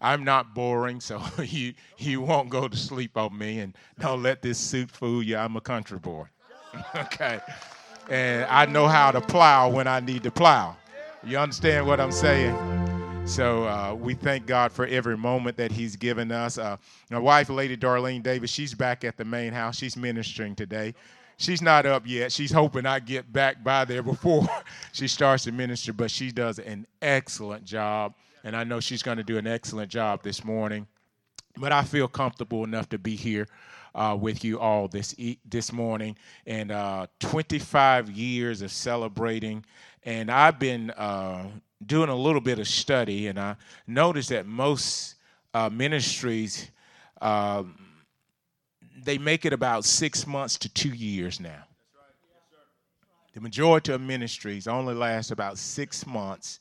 I'm not boring, so you you won't go to sleep on me, and don't let this suit fool you. I'm a country boy, okay, and I know how to plow when I need to plow. You understand what I'm saying? So uh, we thank God for every moment that He's given us. Uh, my wife, Lady Darlene Davis, she's back at the main house. She's ministering today. She's not up yet. She's hoping I get back by there before she starts to minister, but she does an excellent job. And I know she's going to do an excellent job this morning. But I feel comfortable enough to be here uh, with you all this e- this morning. And uh, 25 years of celebrating. And I've been uh, doing a little bit of study, and I noticed that most uh, ministries um, they make it about six months to two years now. The majority of ministries only last about six months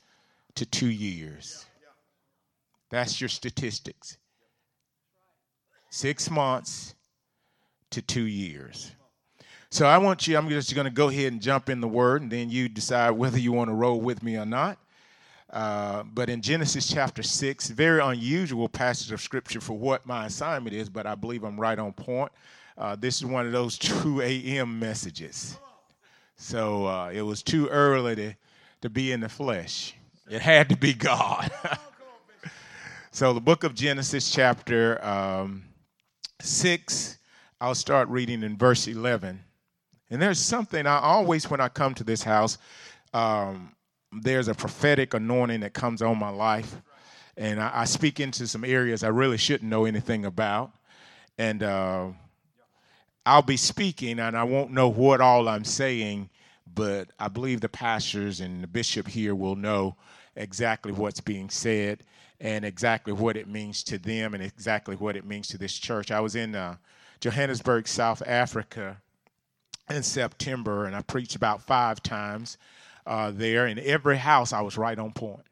to two years. That's your statistics. Six months to two years. So I want you, I'm just going to go ahead and jump in the word, and then you decide whether you want to roll with me or not. Uh, but in Genesis chapter 6, very unusual passage of scripture for what my assignment is, but I believe I'm right on point. Uh, this is one of those 2 a.m. messages. So uh, it was too early to, to be in the flesh, it had to be God. so the book of Genesis, chapter um, 6, I'll start reading in verse 11. And there's something I always, when I come to this house, um, there's a prophetic anointing that comes on my life. And I, I speak into some areas I really shouldn't know anything about. And uh, I'll be speaking and I won't know what all I'm saying, but I believe the pastors and the bishop here will know exactly what's being said and exactly what it means to them and exactly what it means to this church. I was in uh, Johannesburg, South Africa in September, and I preached about five times uh, there. In every house, I was right on point.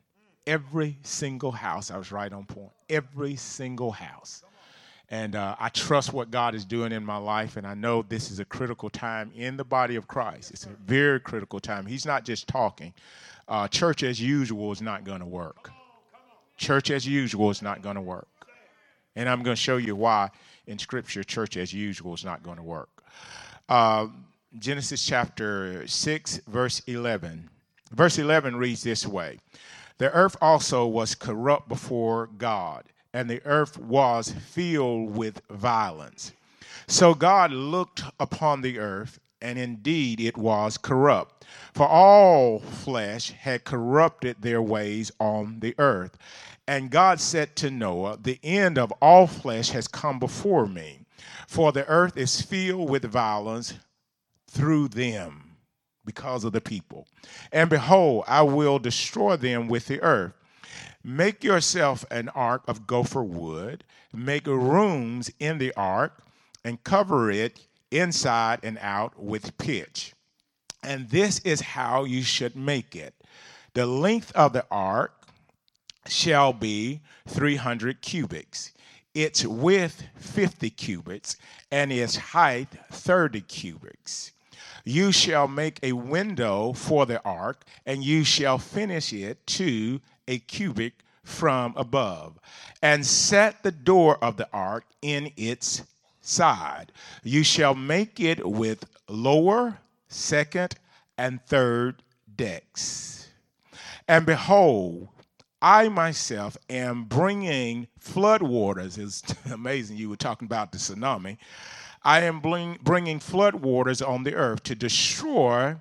Every single house, I was right on point. Every single house. And uh, I trust what God is doing in my life, and I know this is a critical time in the body of Christ. It's a very critical time. He's not just talking. Uh, church as usual is not going to work. Church as usual is not going to work. And I'm going to show you why in Scripture, church as usual is not going to work. Uh, Genesis chapter 6, verse 11. Verse 11 reads this way The earth also was corrupt before God, and the earth was filled with violence. So God looked upon the earth, and indeed it was corrupt. For all flesh had corrupted their ways on the earth. And God said to Noah, The end of all flesh has come before me, for the earth is filled with violence through them because of the people. And behold, I will destroy them with the earth. Make yourself an ark of gopher wood, make rooms in the ark, and cover it inside and out with pitch. And this is how you should make it. The length of the ark shall be 300 cubits, its width 50 cubits, and its height 30 cubits. You shall make a window for the ark, and you shall finish it to a cubit from above, and set the door of the ark in its side. You shall make it with lower, second, and third decks. And behold, I myself am bringing flood waters. It's amazing you were talking about the tsunami. I am bring, bringing flood waters on the earth to destroy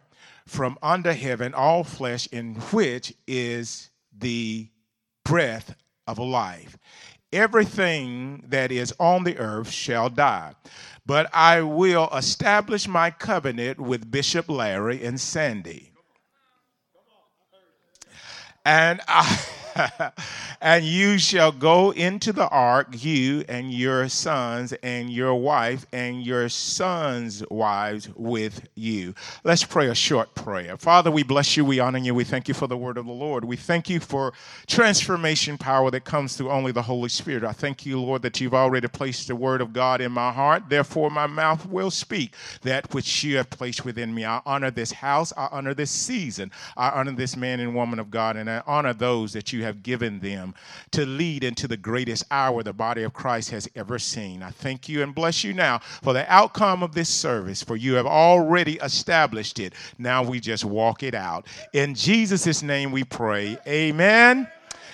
from under heaven all flesh in which is the breath of life. Everything that is on the earth shall die. But I will establish my covenant with Bishop Larry and Sandy. And I. and you shall go into the ark, you and your sons and your wife and your sons' wives with you. Let's pray a short prayer. Father, we bless you, we honor you, we thank you for the word of the Lord. We thank you for transformation power that comes through only the Holy Spirit. I thank you, Lord, that you've already placed the word of God in my heart. Therefore, my mouth will speak that which you have placed within me. I honor this house, I honor this season, I honor this man and woman of God, and I honor those that you have given them him to lead into the greatest hour the body of Christ has ever seen. I thank you and bless you now for the outcome of this service, for you have already established it. Now we just walk it out. In Jesus' name we pray. Amen,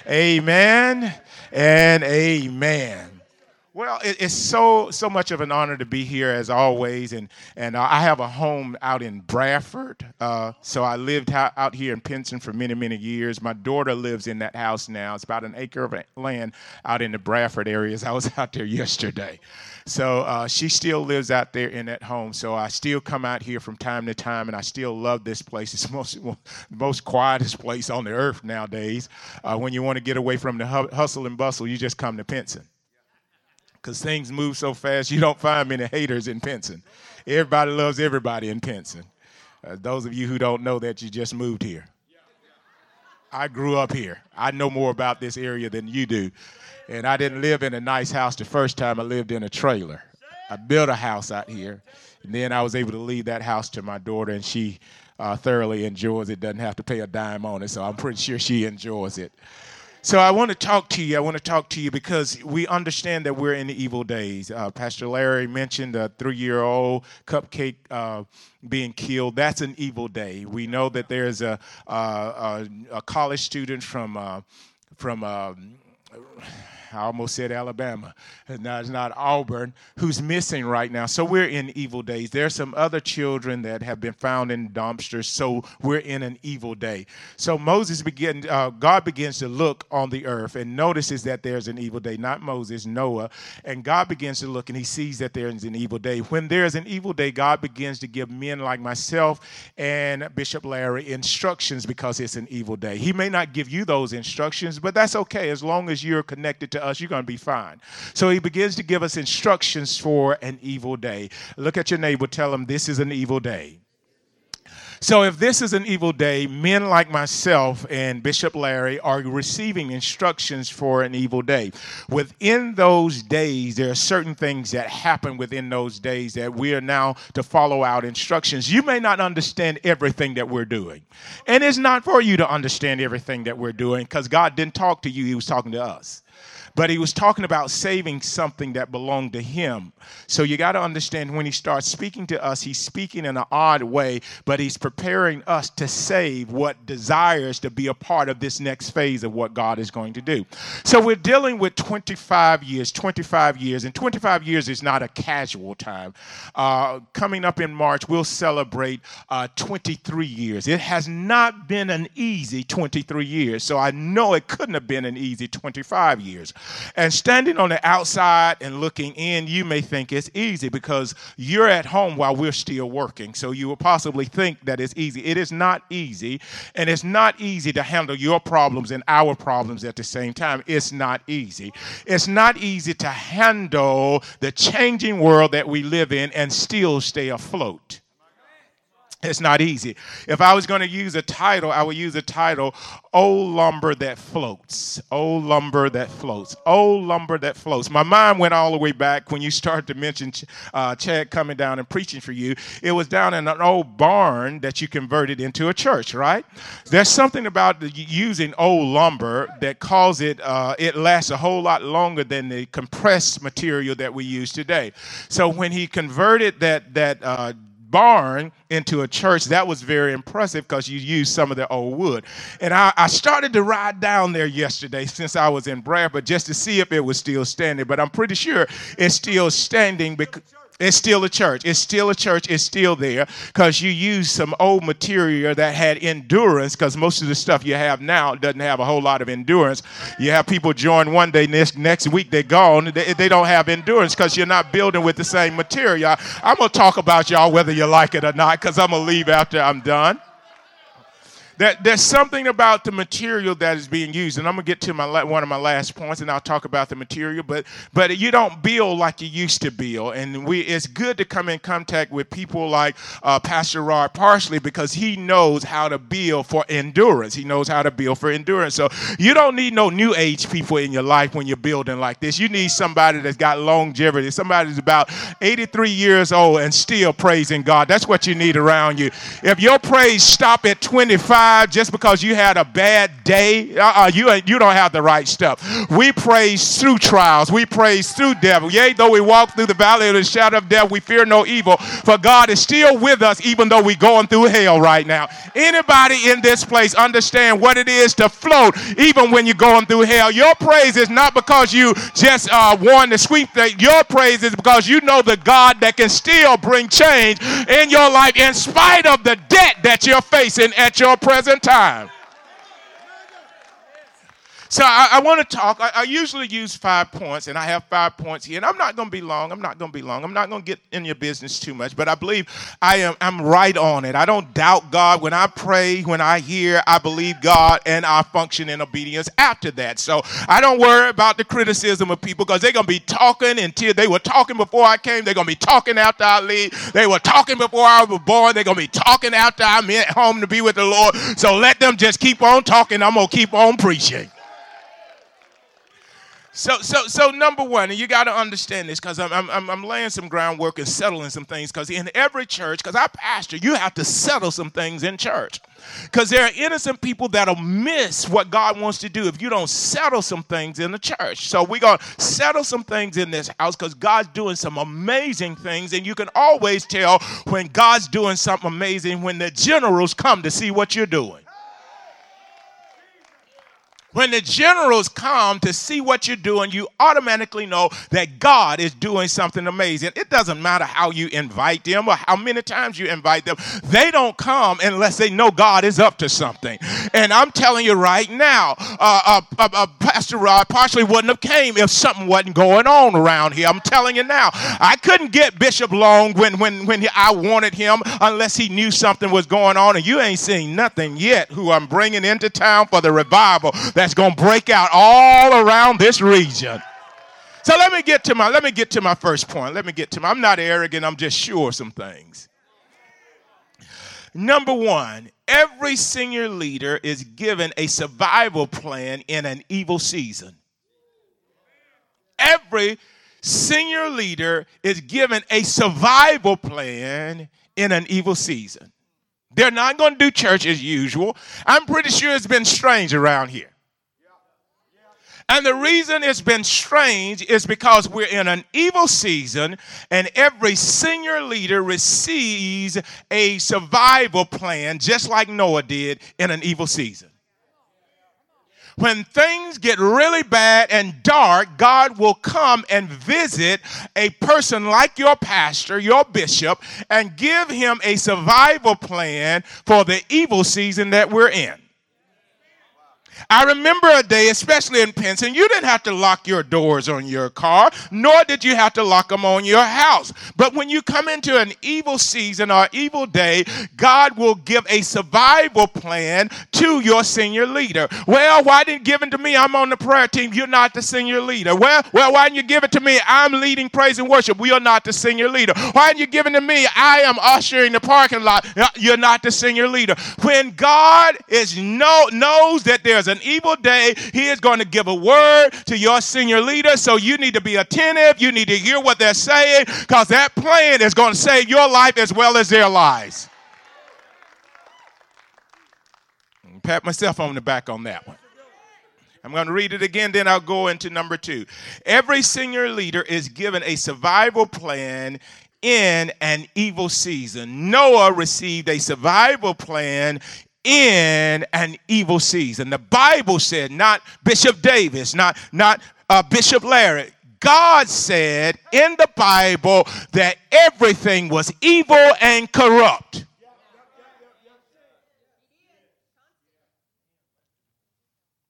amen, and amen. Well, it, it's so so much of an honor to be here as always, and and uh, I have a home out in Bradford. Uh, so I lived out here in Pinson for many many years. My daughter lives in that house now. It's about an acre of land out in the Bradford areas. I was out there yesterday, so uh, she still lives out there in that home. So I still come out here from time to time, and I still love this place. It's most most quietest place on the earth nowadays. Uh, when you want to get away from the hustle and bustle, you just come to Pinson because things move so fast, you don't find many haters in Pinson. Everybody loves everybody in Pinson. Uh, those of you who don't know that, you just moved here. I grew up here. I know more about this area than you do. And I didn't live in a nice house the first time, I lived in a trailer. I built a house out here. And then I was able to leave that house to my daughter, and she uh, thoroughly enjoys it, doesn't have to pay a dime on it. So I'm pretty sure she enjoys it. So I want to talk to you. I want to talk to you because we understand that we're in the evil days. Uh, Pastor Larry mentioned a three-year-old cupcake uh, being killed. That's an evil day. We know that there's a, a, a college student from uh, from um, I almost said Alabama. Now it's not Auburn, who's missing right now. So we're in evil days. There are some other children that have been found in dumpsters. So we're in an evil day. So Moses begin, uh, God begins to look on the earth and notices that there's an evil day. Not Moses, Noah. And God begins to look and he sees that there is an evil day. When there's an evil day, God begins to give men like myself and Bishop Larry instructions because it's an evil day. He may not give you those instructions, but that's okay as long as you're connected to us, you're going to be fine. So he begins to give us instructions for an evil day. Look at your neighbor, tell him this is an evil day. So, if this is an evil day, men like myself and Bishop Larry are receiving instructions for an evil day. Within those days, there are certain things that happen within those days that we are now to follow out instructions. You may not understand everything that we're doing, and it's not for you to understand everything that we're doing because God didn't talk to you, He was talking to us but he was talking about saving something that belonged to him. So you got to understand when he starts speaking to us, he's speaking in an odd way, but he's preparing us to save what desires to be a part of this next phase of what God is going to do. So we're dealing with 25 years, 25 years, and 25 years is not a casual time. Uh, coming up in March, we'll celebrate uh, 23 years. It has not been an easy 23 years, so I know it couldn't have been an easy 25 years. And standing on the outside and looking in, you may think it's easy because you're at home while we're still working. So you will possibly think that it's easy. It is not easy. And it's not easy to handle your problems and our problems at the same time. It's not easy. It's not easy to handle the changing world that we live in and still stay afloat. It's not easy. If I was going to use a title, I would use a title, Old Lumber That Floats. Old Lumber That Floats. Old Lumber That Floats. My mind went all the way back when you started to mention uh, Chad coming down and preaching for you. It was down in an old barn that you converted into a church, right? There's something about using old lumber that causes it, uh, it lasts a whole lot longer than the compressed material that we use today. So when he converted that, that, uh, barn into a church, that was very impressive because you used some of the old wood. And I, I, started to ride down there yesterday since I was in Bradford just to see if it was still standing. But I'm pretty sure it's still standing because it's still a church. It's still a church. It's still there because you use some old material that had endurance because most of the stuff you have now doesn't have a whole lot of endurance. You have people join one day, next, next week they're gone. They, they don't have endurance because you're not building with the same material. I'm going to talk about y'all whether you like it or not because I'm going to leave after I'm done. That there's something about the material that is being used, and I'm gonna get to my one of my last points, and I'll talk about the material. But but you don't build like you used to build, and we it's good to come in contact with people like uh, Pastor Rod Parsley because he knows how to build for endurance. He knows how to build for endurance. So you don't need no new age people in your life when you're building like this. You need somebody that's got longevity, somebody that's about 83 years old and still praising God. That's what you need around you. If your praise stop at 25 just because you had a bad day, uh-uh, you, you don't have the right stuff. We praise through trials. We praise through devil. Yea, though we walk through the valley of the shadow of death, we fear no evil. For God is still with us, even though we're going through hell right now. Anybody in this place understand what it is to float, even when you're going through hell? Your praise is not because you just uh, won the sweep. Your praise is because you know the God that can still bring change in your life in spite of the debt that you're facing at your present time. So I, I want to talk. I, I, usually use five points, and I have five points here. And I'm not going to be long. I'm not going to be long. I'm not going to get in your business too much. But I believe I am. I'm right on it. I don't doubt God when I pray, when I hear. I believe God, and I function in obedience after that. So I don't worry about the criticism of people because they're going to be talking until they were talking before I came. They're going to be talking after I leave. They were talking before I was born. They're going to be talking after I'm at home to be with the Lord. So let them just keep on talking. I'm going to keep on preaching. So, so, so number one, and you got to understand this because I'm, I'm, I'm laying some groundwork and settling some things because in every church, because I pastor, you have to settle some things in church. Because there are innocent people that'll miss what God wants to do if you don't settle some things in the church. So we're going to settle some things in this house because God's doing some amazing things. And you can always tell when God's doing something amazing when the generals come to see what you're doing. When the generals come to see what you're doing, you automatically know that God is doing something amazing. It doesn't matter how you invite them or how many times you invite them, they don't come unless they know God is up to something. And I'm telling you right now, uh, uh, uh, uh Pastor Rod Parsley wouldn't have came if something wasn't going on around here. I'm telling you now, I couldn't get Bishop Long when when when I wanted him unless he knew something was going on. And you ain't seen nothing yet. Who I'm bringing into town for the revival that's going to break out all around this region. So let me get to my let me get to my first point. Let me get to my I'm not arrogant, I'm just sure some things. Number 1, every senior leader is given a survival plan in an evil season. Every senior leader is given a survival plan in an evil season. They're not going to do church as usual. I'm pretty sure it's been strange around here. And the reason it's been strange is because we're in an evil season, and every senior leader receives a survival plan, just like Noah did in an evil season. When things get really bad and dark, God will come and visit a person like your pastor, your bishop, and give him a survival plan for the evil season that we're in. I remember a day, especially in Pinson, you didn't have to lock your doors on your car, nor did you have to lock them on your house. But when you come into an evil season or evil day, God will give a survival plan to your senior leader. Well, why didn't you give it to me? I'm on the prayer team. You're not the senior leader. Well, well, why didn't you give it to me? I'm leading praise and worship. We are not the senior leader. Why didn't you give it to me? I am ushering the parking lot. Uh, you're not the senior leader. When God is know, knows that there's an evil day, he is going to give a word to your senior leader. So you need to be attentive. You need to hear what they're saying because that plan is going to save your life as well as their lives. Pat myself on the back on that one. I'm going to read it again, then I'll go into number two. Every senior leader is given a survival plan in an evil season. Noah received a survival plan in an evil season. The Bible said, not Bishop Davis, not, not uh, Bishop Larry. God said in the Bible that everything was evil and corrupt.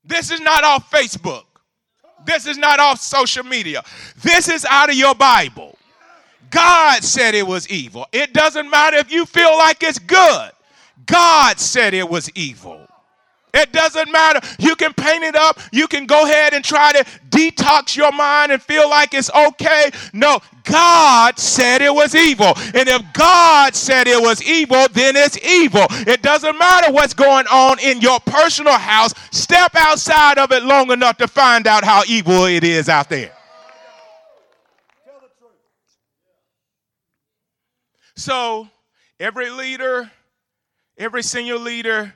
This is not off Facebook. This is not off social media. This is out of your Bible. God said it was evil. It doesn't matter if you feel like it's good. God said it was evil. It doesn't matter. You can paint it up. You can go ahead and try to detox your mind and feel like it's okay. No, God said it was evil. And if God said it was evil, then it's evil. It doesn't matter what's going on in your personal house. Step outside of it long enough to find out how evil it is out there. So, every leader Every senior leader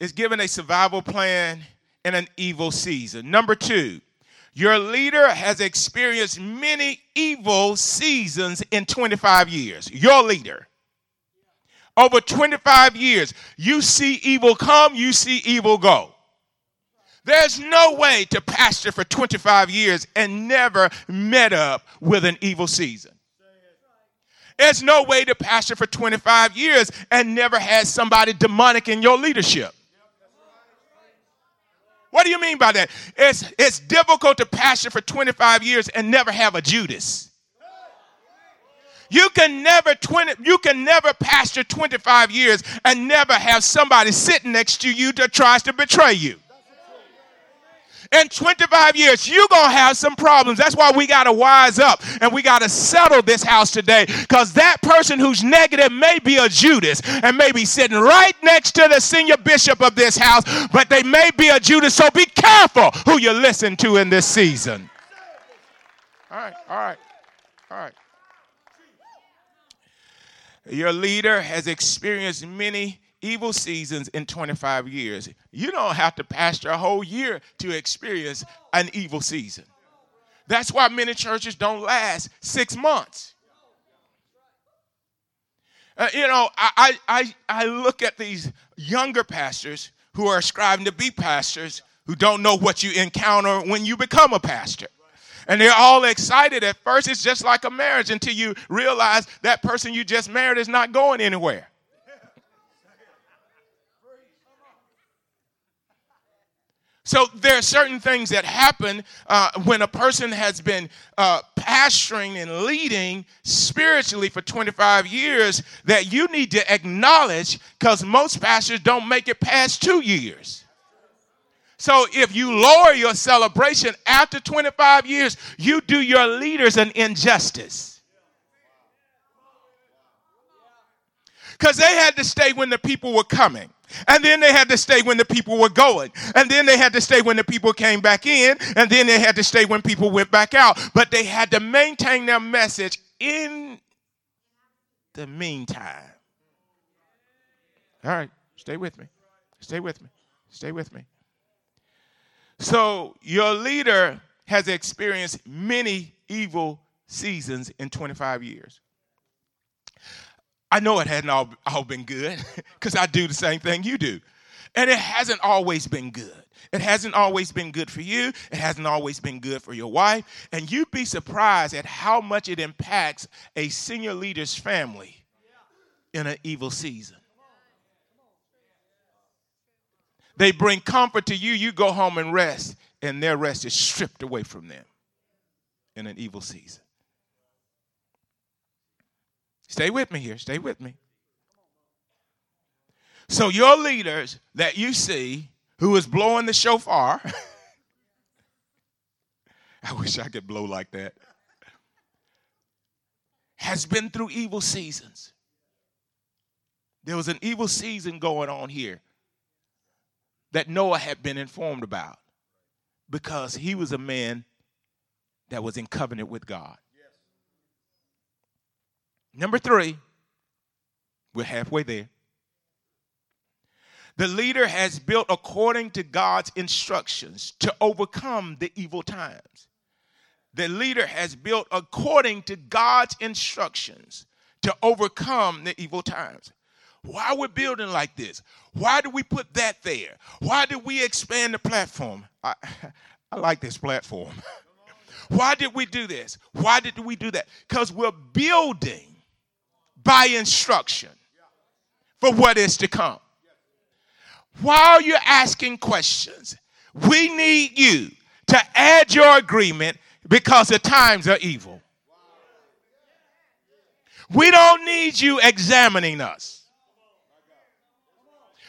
is given a survival plan in an evil season. Number two, your leader has experienced many evil seasons in 25 years. Your leader. Over 25 years, you see evil come, you see evil go. There's no way to pastor for 25 years and never met up with an evil season. There's no way to pastor for 25 years and never had somebody demonic in your leadership. What do you mean by that? It's, it's difficult to pastor for 25 years and never have a Judas. You can never 20, you can never pastor 25 years and never have somebody sitting next to you that tries to betray you in 25 years, you're going to have some problems. That's why we got to wise up and we got to settle this house today because that person who's negative may be a Judas and may be sitting right next to the senior bishop of this house, but they may be a Judas. So be careful who you listen to in this season. All right, all right, all right. Your leader has experienced many evil seasons in 25 years. You don't have to pastor a whole year to experience an evil season. That's why many churches don't last six months. Uh, you know, I, I, I look at these younger pastors who are striving to be pastors who don't know what you encounter when you become a pastor. And they're all excited at first. It's just like a marriage until you realize that person you just married is not going anywhere. So there are certain things that happen uh, when a person has been uh, pastoring and leading spiritually for 25 years that you need to acknowledge because most pastors don't make it past two years. So if you lower your celebration after 25 years, you do your leaders an injustice. Because they had to stay when the people were coming. And then they had to stay when the people were going. And then they had to stay when the people came back in. And then they had to stay when people went back out. But they had to maintain their message in the meantime. All right, stay with me. Stay with me. Stay with me. So, your leader has experienced many evil seasons in 25 years. I know it hadn't all, all been good because I do the same thing you do. And it hasn't always been good. It hasn't always been good for you. It hasn't always been good for your wife. And you'd be surprised at how much it impacts a senior leader's family in an evil season. They bring comfort to you. You go home and rest, and their rest is stripped away from them in an evil season. Stay with me here. Stay with me. So, your leaders that you see who is blowing the shofar, I wish I could blow like that, has been through evil seasons. There was an evil season going on here that Noah had been informed about because he was a man that was in covenant with God. Number three, we're halfway there. The leader has built according to God's instructions to overcome the evil times. The leader has built according to God's instructions to overcome the evil times. Why are we building like this? Why do we put that there? Why did we expand the platform? I, I like this platform. Why did we do this? Why did we do that? Because we're building by instruction for what is to come. While you're asking questions, we need you to add your agreement because the times are evil. We don't need you examining us.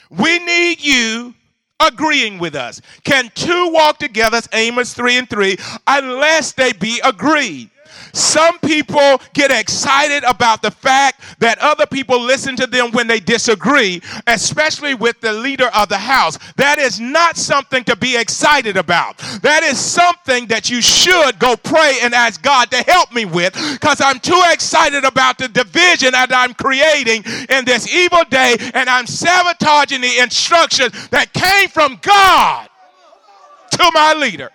We need you agreeing with us. Can two walk together, Amos 3 and 3, unless they be agreed? Some people get excited about the fact that other people listen to them when they disagree, especially with the leader of the house. That is not something to be excited about. That is something that you should go pray and ask God to help me with because I'm too excited about the division that I'm creating in this evil day and I'm sabotaging the instructions that came from God to my leader.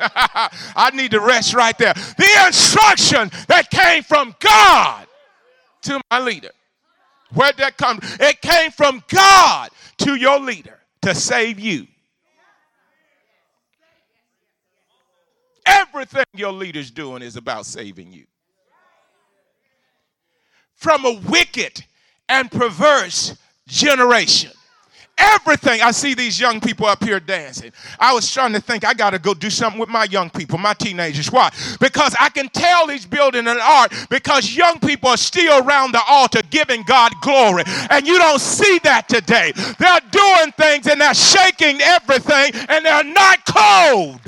I need to rest right there. The instruction that came from God to my leader. Where'd that come? It came from God to your leader to save you. Everything your leader's doing is about saving you. From a wicked and perverse generation. Everything. I see these young people up here dancing. I was trying to think, I got to go do something with my young people, my teenagers. Why? Because I can tell he's building an ark because young people are still around the altar giving God glory. And you don't see that today. They're doing things and they're shaking everything and they're not cold.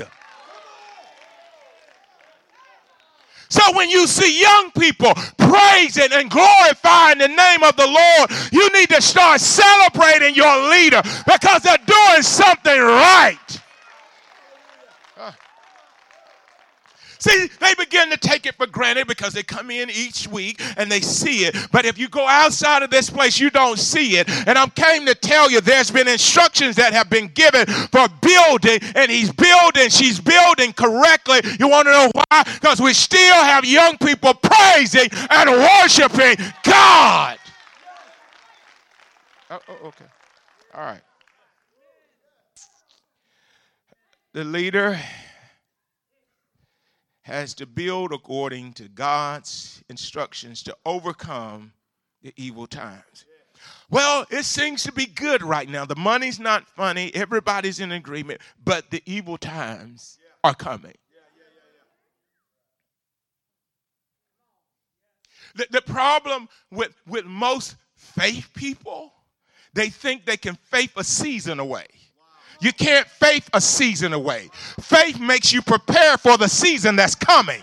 So when you see young people praising and glorifying the name of the Lord, you need to start celebrating your leader because they're doing something right. See, they begin to take it for granted because they come in each week and they see it. But if you go outside of this place, you don't see it. And I'm came to tell you there's been instructions that have been given for building, and he's building, she's building correctly. You want to know why? Because we still have young people praising and worshiping God. Oh, oh, okay. All right. The leader has to build according to God's instructions to overcome the evil times. Well, it seems to be good right now. The money's not funny, everybody's in agreement, but the evil times are coming. The, the problem with, with most faith people, they think they can faith a season away. You can't faith a season away. Faith makes you prepare for the season that's coming.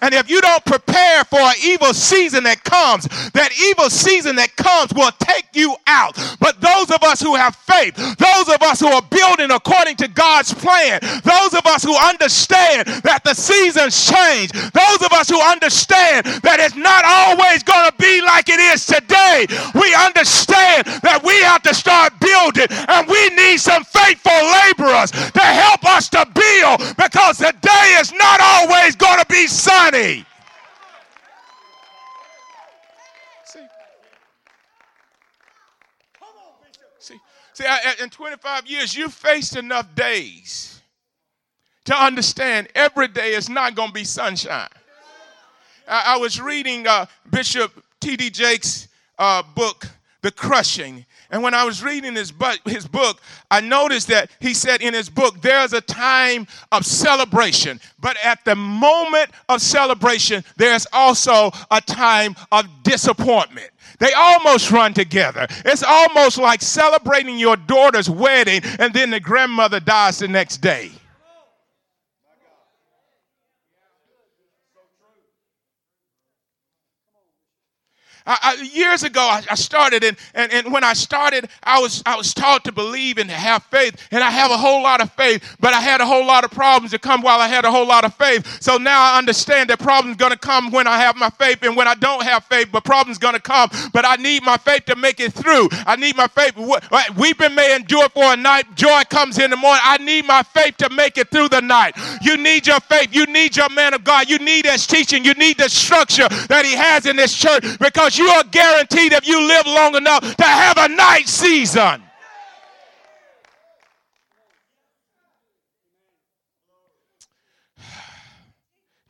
And if you don't prepare for an evil season that comes, that evil season that comes will take you out. But those of us who have faith, those of us who are building according to God's plan, those of us who understand that the seasons change, those of us who understand that it's not always going to be like it is today, we understand that we have to start building and we need some faithful laborers to help us to build because the day is not always going to be sunny See, see, see in 25 years, you've faced enough days to understand every day is not going to be sunshine. I, I was reading uh, Bishop T.D. Jakes' uh, book, The Crushing, and when I was reading his, bu- his book, I noticed that he said in his book, there's a time of celebration. But at the moment of celebration, there's also a time of disappointment. They almost run together. It's almost like celebrating your daughter's wedding and then the grandmother dies the next day. I, I, years ago, I, I started, and, and, and when I started, I was, I was taught to believe and to have faith, and I have a whole lot of faith, but I had a whole lot of problems that come while I had a whole lot of faith. So now I understand that problems going to come when I have my faith and when I don't have faith, but problems going to come. But I need my faith to make it through. I need my faith. Weeping may endure for a night, joy comes in the morning. I need my faith to make it through the night. You need your faith. You need your man of God. You need his teaching. You need the structure that he has in this church because you are guaranteed if you live long enough to have a night season.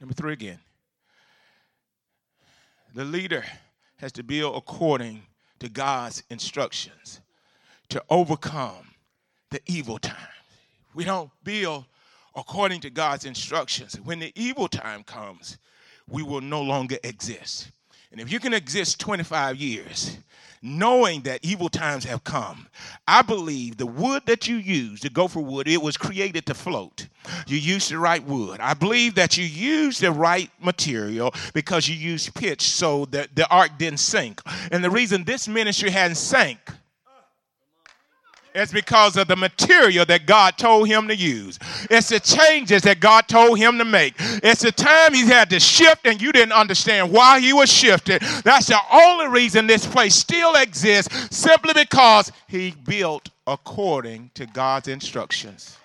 Number three again. The leader has to build according to God's instructions to overcome the evil times. We don't build according to God's instructions. When the evil time comes, we will no longer exist. And if you can exist 25 years, knowing that evil times have come, I believe the wood that you use, the gopher wood, it was created to float. You used the right wood. I believe that you used the right material because you used pitch so that the ark didn't sink. And the reason this ministry hadn't sank it's because of the material that God told him to use. It's the changes that God told him to make. It's the time he had to shift and you didn't understand why he was shifted. That's the only reason this place still exists, simply because he built according to God's instructions.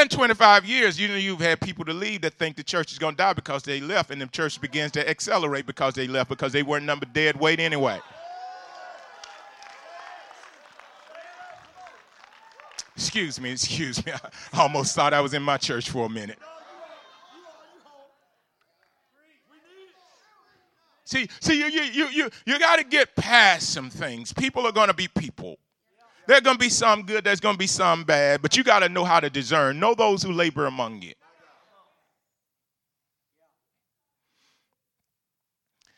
In 25 years, you know, you've had people to leave that think the church is going to die because they left, and the church begins to accelerate because they left because they weren't number dead weight anyway. Excuse me, excuse me. I almost thought I was in my church for a minute. See, see, you, you, you, you, you got to get past some things. People are going to be people. There are going to be some good, there's going to be some bad, but you got to know how to discern. Know those who labor among you.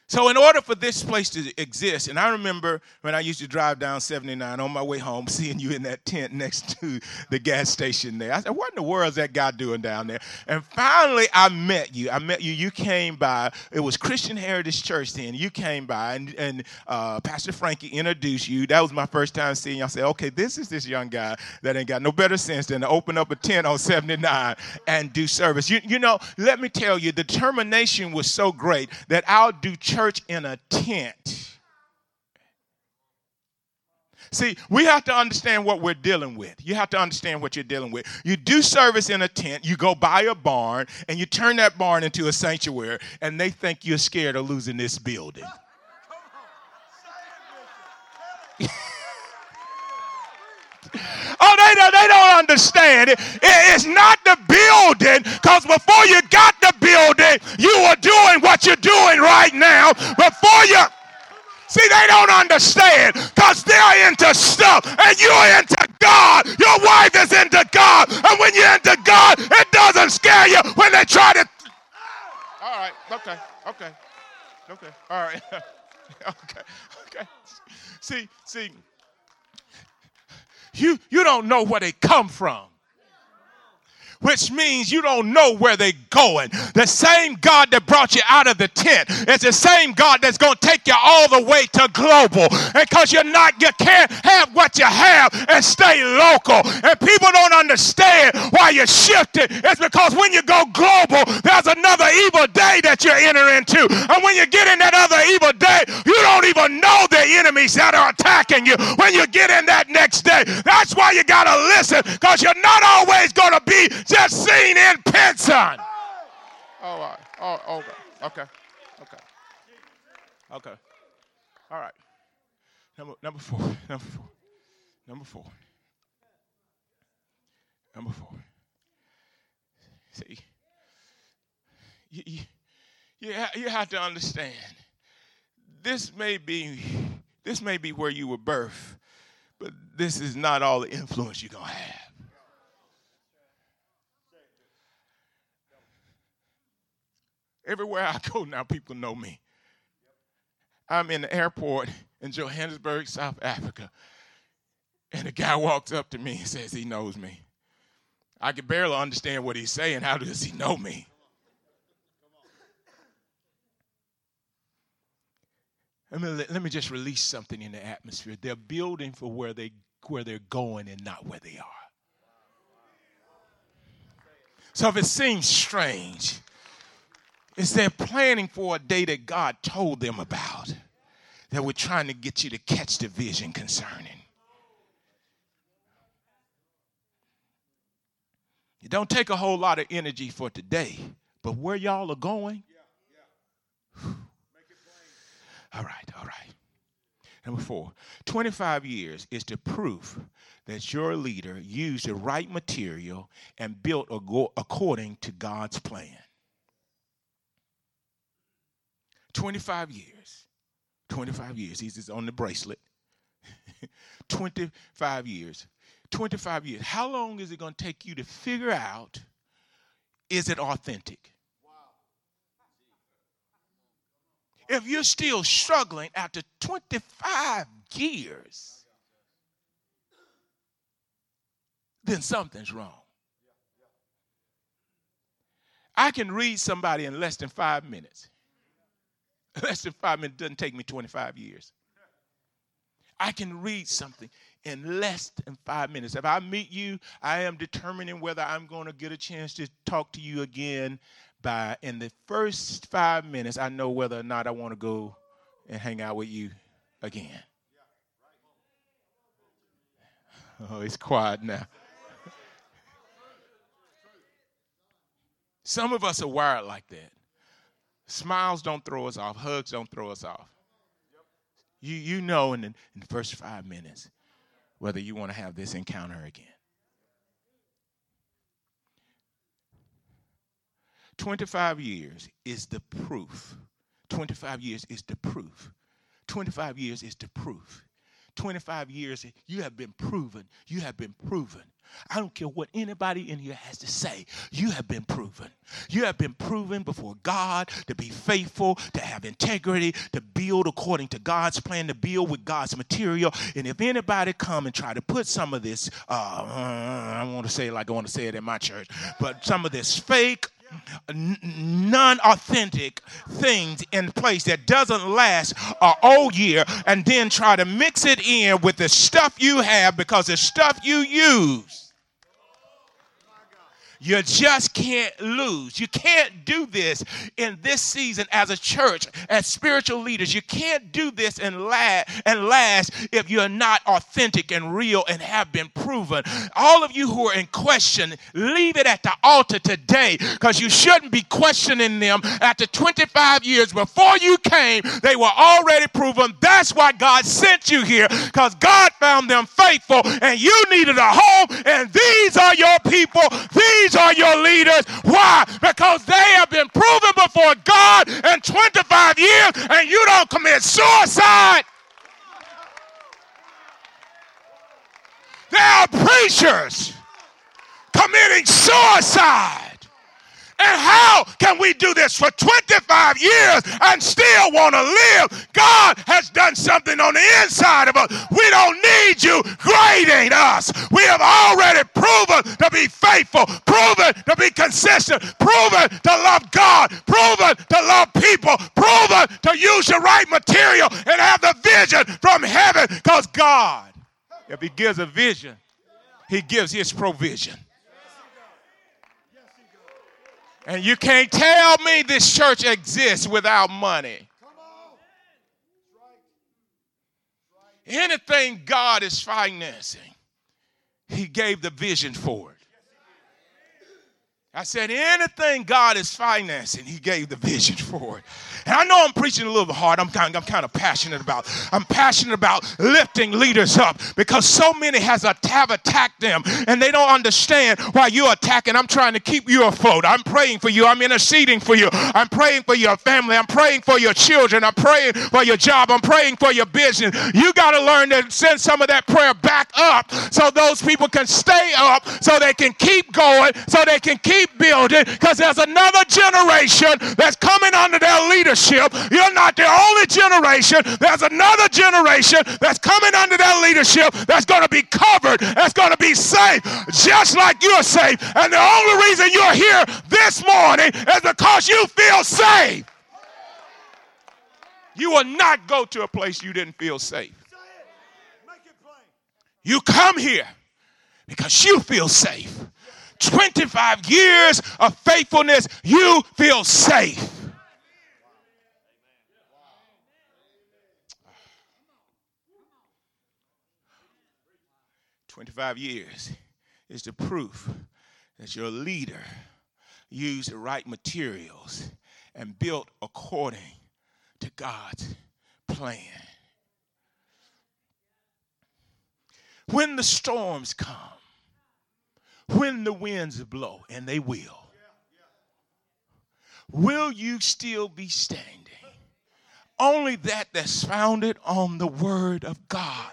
So, in order for this place to exist, and I remember when I used to drive down 79 on my way home, seeing you in that tent next to the gas station there. I said, What in the world is that guy doing down there? And finally, I met you. I met you. You came by. It was Christian Heritage Church then. You came by, and, and uh, Pastor Frankie introduced you. That was my first time seeing you. I said, Okay, this is this young guy that ain't got no better sense than to open up a tent on 79 and do service. You, you know, let me tell you, the determination was so great that I'll do church church in a tent. See, we have to understand what we're dealing with. You have to understand what you're dealing with. You do service in a tent, you go buy a barn, and you turn that barn into a sanctuary, and they think you're scared of losing this building. Oh, they don't, they don't understand. It, it's not the building, because before you got the building, you were doing what you're doing right now. Before you. See, they don't understand because they're into stuff and you're into God. Your wife is into God. And when you're into God, it doesn't scare you when they try to. All right. Okay. Okay. Okay. All right. okay. Okay. See, see, you, you don't know where they come from which means you don't know where they're going. The same God that brought you out of the tent is the same God that's going to take you all the way to global. Because you're not, you can't have what you have and stay local. And people don't understand why you're shifting. It's because when you go global, there's another evil day that you enter into. And when you get in that other evil day, you don't even know the enemies that are attacking you when you get in that next day. That's why you got to listen because you're not always going to be just seen in Pinson. Oh, right. oh, okay, okay, okay, okay. All right. Number number four. Number four. Number four. Number four. See, you, you, you, you have to understand. This may be this may be where you were birthed, but this is not all the influence you're gonna have. Everywhere I go now, people know me. I'm in the airport in Johannesburg, South Africa, and a guy walks up to me and says he knows me. I can barely understand what he's saying. How does he know me? Let me, let me just release something in the atmosphere. They're building for where, they, where they're going and not where they are. So if it seems strange, it's they're planning for a day that God told them about that we're trying to get you to catch the vision concerning. It don't take a whole lot of energy for today, but where y'all are going. All right, all right. Number four, 25 years is the proof that your leader used the right material and built according to God's plan. 25 years. 25 years. He's just on the bracelet. 25 years. 25 years. How long is it going to take you to figure out is it authentic? If you're still struggling after 25 years, then something's wrong. I can read somebody in less than five minutes. Less than five minutes doesn't take me 25 years. I can read something in less than five minutes. If I meet you, I am determining whether I'm going to get a chance to talk to you again by in the first five minutes. I know whether or not I want to go and hang out with you again. Oh, it's quiet now. Some of us are wired like that. Smiles don't throw us off, hugs don't throw us off. You, you know in the, in the first five minutes whether you want to have this encounter again. 25 years is the proof. 25 years is the proof. 25 years is the proof 25 years, you have been proven. You have been proven. I don't care what anybody in here has to say. You have been proven. You have been proven before God to be faithful, to have integrity, to build according to God's plan, to build with God's material. And if anybody come and try to put some of this, uh, I want to say it like I want to say it in my church, but some of this fake non-authentic things in place that doesn't last a whole year and then try to mix it in with the stuff you have because the stuff you use you just can't lose. You can't do this in this season as a church, as spiritual leaders. You can't do this and last, and last if you're not authentic and real and have been proven. All of you who are in question, leave it at the altar today because you shouldn't be questioning them. After 25 years before you came, they were already proven. That's why God sent you here because God found them faithful and you needed a home, and these are your people. These these are your leaders. Why? Because they have been proven before God in 25 years and you don't commit suicide. There are preachers committing suicide. And how can we do this for 25 years and still want to live? God has done something on the inside of us. We don't need you grading us. We have already proven to be faithful, proven to be consistent, proven to love God, proven to love people, proven to use the right material and have the vision from heaven because God, if He gives a vision, He gives His provision. And you can't tell me this church exists without money. Anything God is financing, He gave the vision for it. I said, anything God is financing, He gave the vision for it. And I know I'm preaching a little hard. I'm kind, I'm kind of passionate about. I'm passionate about lifting leaders up because so many has have attacked them, and they don't understand why you're attacking. I'm trying to keep you afloat. I'm praying for you. I'm interceding for you. I'm praying for your family. I'm praying for your children. I'm praying for your job. I'm praying for your business. You got to learn to send some of that prayer back up so those people can stay up, so they can keep going, so they can keep building. Because there's another generation that's coming under their leadership leadership. You're not the only generation. There's another generation that's coming under that leadership that's going to be covered, that's going to be safe, just like you're safe. And the only reason you're here this morning is because you feel safe. You will not go to a place you didn't feel safe. You come here because you feel safe. 25 years of faithfulness, you feel safe. 25 years is the proof that your leader used the right materials and built according to God's plan. When the storms come, when the winds blow, and they will, will you still be standing? Only that that's founded on the word of God.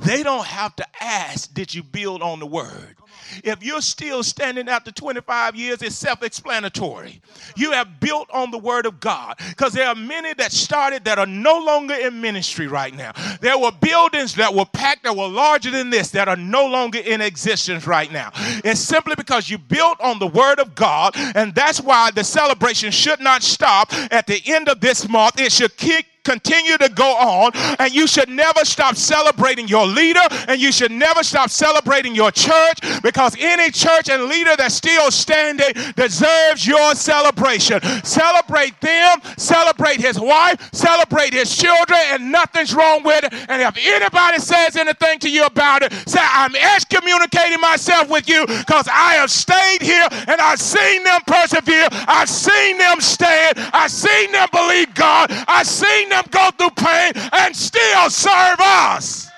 They don't have to ask, Did you build on the word? If you're still standing after 25 years, it's self explanatory. You have built on the Word of God because there are many that started that are no longer in ministry right now. There were buildings that were packed that were larger than this that are no longer in existence right now. It's simply because you built on the Word of God, and that's why the celebration should not stop at the end of this month. It should keep continue to go on, and you should never stop celebrating your leader, and you should never stop celebrating your church because any church and leader that's still standing deserves your celebration. Celebrate them, celebrate his wife, celebrate his children, and nothing's wrong with it. And if anybody says anything to you about it, say, I'm excommunicating myself with you because I have stayed here and I've seen them persevere, I've seen them stand, I've seen them believe God, I've seen them them go through pain and still serve us.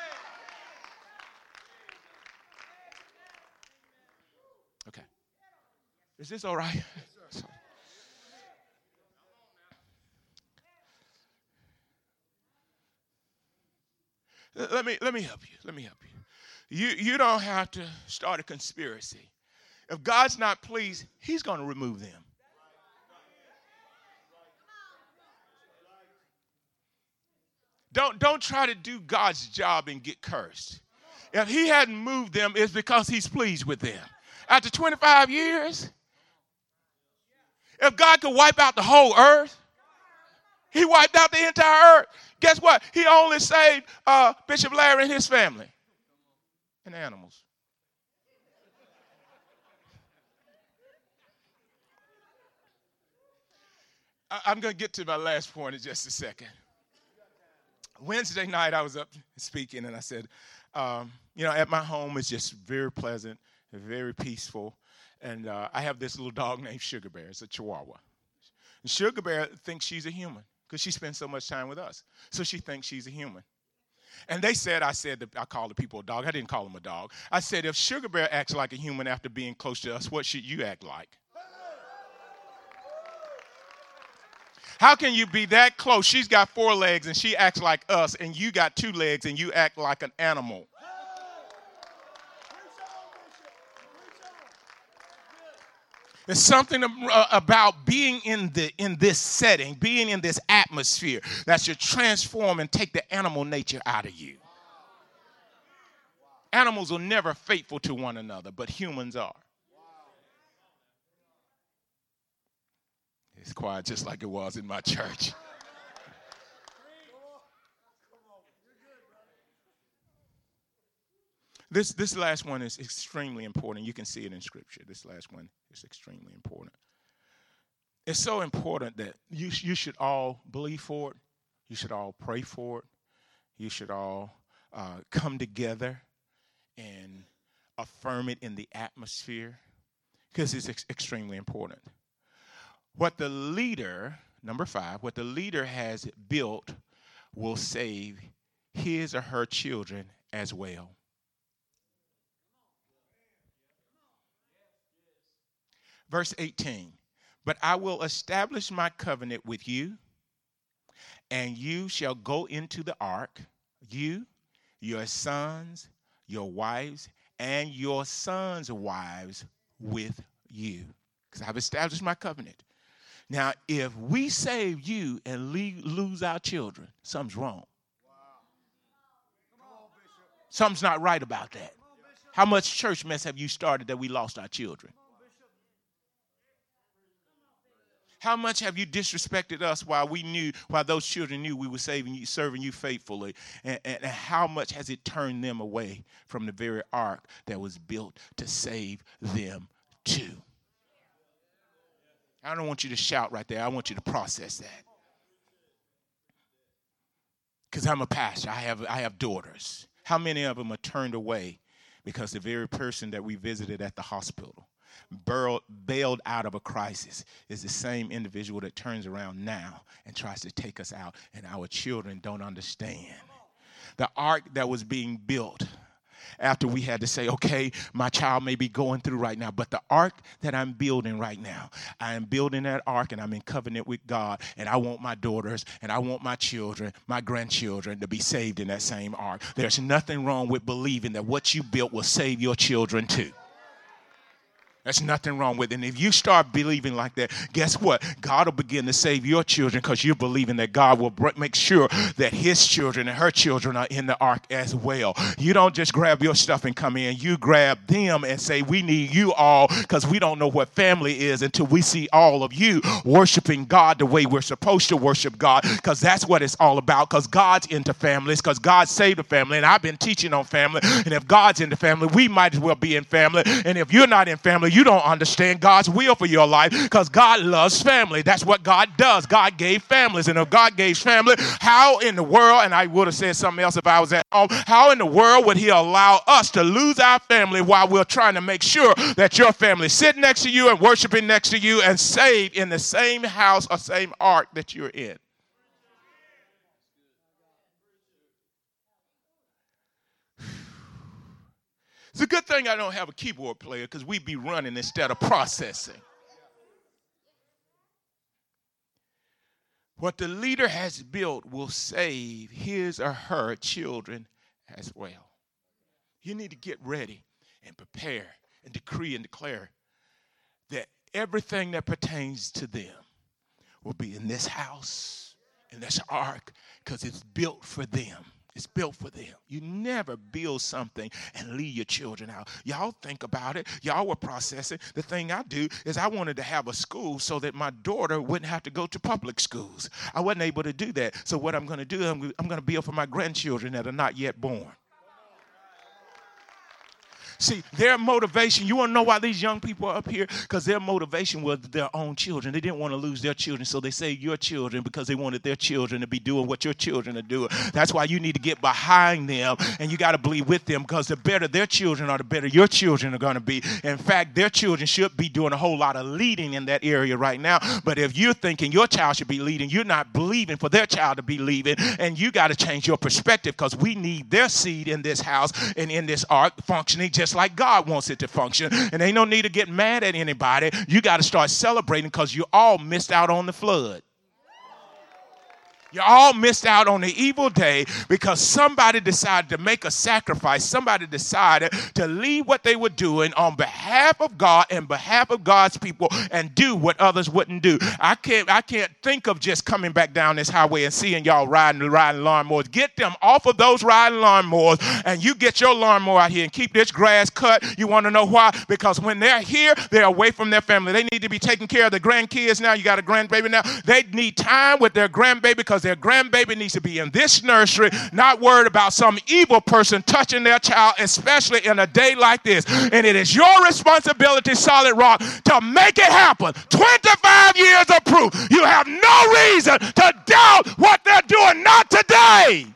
Okay. Is this all right? let me let me help you. Let me help you. You you don't have to start a conspiracy. If God's not pleased, He's going to remove them. Don't, don't try to do God's job and get cursed. If he hadn't moved them, it's because he's pleased with them. After 25 years, if God could wipe out the whole earth, he wiped out the entire earth. Guess what? He only saved uh, Bishop Larry and his family and animals. I, I'm going to get to my last point in just a second. Wednesday night, I was up speaking, and I said, um, you know, at my home, it's just very pleasant, very peaceful. And uh, I have this little dog named Sugar Bear. It's a Chihuahua. And Sugar Bear thinks she's a human because she spends so much time with us. So she thinks she's a human. And they said, I said, I called the people a dog. I didn't call them a dog. I said, if Sugar Bear acts like a human after being close to us, what should you act like? How can you be that close? She's got four legs and she acts like us, and you got two legs and you act like an animal. There's something uh, about being in the in this setting, being in this atmosphere that should transform and take the animal nature out of you. Animals are never faithful to one another, but humans are. It's quiet just like it was in my church. This, this last one is extremely important. You can see it in Scripture. This last one is extremely important. It's so important that you, you should all believe for it. You should all pray for it. You should all uh, come together and affirm it in the atmosphere because it's ex- extremely important. What the leader, number five, what the leader has built will save his or her children as well. Verse 18 But I will establish my covenant with you, and you shall go into the ark, you, your sons, your wives, and your sons' wives with you. Because I've established my covenant. Now, if we save you and leave, lose our children, something's wrong. Something's not right about that. How much church mess have you started that we lost our children? How much have you disrespected us while we knew, while those children knew we were saving you, serving you faithfully? And, and, how much has it turned them away from the very ark that was built to save them too? I don't want you to shout right there. I want you to process that. Because I'm a pastor. I have, I have daughters. How many of them are turned away because the very person that we visited at the hospital, bailed out of a crisis, is the same individual that turns around now and tries to take us out, and our children don't understand. The ark that was being built after we had to say, okay, my child may be going through right now, but the ark that I'm building right now, I am building that ark and I'm in covenant with God, and I want my daughters and I want my children, my grandchildren to be saved in that same ark. There's nothing wrong with believing that what you built will save your children too. There's nothing wrong with it. And if you start believing like that, guess what? God will begin to save your children because you're believing that God will make sure that his children and her children are in the ark as well. You don't just grab your stuff and come in, you grab them and say, We need you all because we don't know what family is until we see all of you worshiping God the way we're supposed to worship God because that's what it's all about because God's into families because God saved a family. And I've been teaching on family. And if God's into family, we might as well be in family. And if you're not in family, you don't understand God's will for your life because God loves family. That's what God does. God gave families. And if God gave family, how in the world, and I would have said something else if I was at home, how in the world would He allow us to lose our family while we're trying to make sure that your family sit next to you and worshiping next to you and saved in the same house or same ark that you're in? It's a good thing I don't have a keyboard player because we'd be running instead of processing. What the leader has built will save his or her children as well. You need to get ready and prepare and decree and declare that everything that pertains to them will be in this house, in this ark, because it's built for them. It's built for them. You never build something and leave your children out. Y'all think about it. Y'all were processing. The thing I do is I wanted to have a school so that my daughter wouldn't have to go to public schools. I wasn't able to do that. So what I'm going to do, I'm, going to build for my grandchildren that are not yet born. See, their motivation, you want to know why these young people are up here? Because their motivation was their own children. They didn't want to lose their children, so they say your children because they wanted their children to be doing what your children are doing. That's why you need to get behind them and you got to believe with them because the better their children are, the better your children are going to be. In fact, their children should be doing a whole lot of leading in that area right now. But if you're thinking your child should be leading, you're not believing for their child to be leading, and you got to change your perspective because we need their seed in this house and in this ark functioning just just like God wants it to function. And ain't no need to get mad at anybody. You got to start celebrating because you all missed out on the flood. You all missed out on the evil day because somebody decided to make a sacrifice. Somebody decided to leave what they were doing on behalf of God and behalf of God's people and do what others wouldn't do. I can't I can't think of just coming back down this highway and seeing y'all riding riding lawnmowers. Get them off of those riding lawnmowers and you get your lawnmower out here and keep this grass cut. You want to know why? Because when they're here, they're away from their family. They need to be taking care of the grandkids now. You got a grandbaby now. They need time with their grandbaby because because their grandbaby needs to be in this nursery, not worried about some evil person touching their child, especially in a day like this. And it is your responsibility, Solid Rock, to make it happen. 25 years of proof. You have no reason to doubt what they're doing, not today.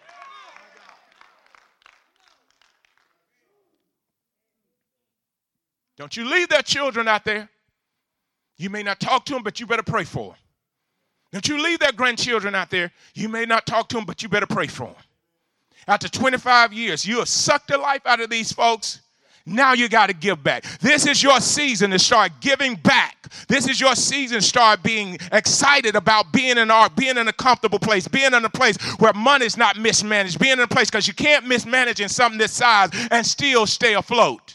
Don't you leave their children out there. You may not talk to them, but you better pray for them. Don't you leave their grandchildren out there. You may not talk to them, but you better pray for them. After 25 years, you have sucked the life out of these folks. Now you got to give back. This is your season to start giving back. This is your season to start being excited about being in ark, being in a comfortable place, being in a place where money's not mismanaged, being in a place because you can't mismanage in something this size and still stay afloat.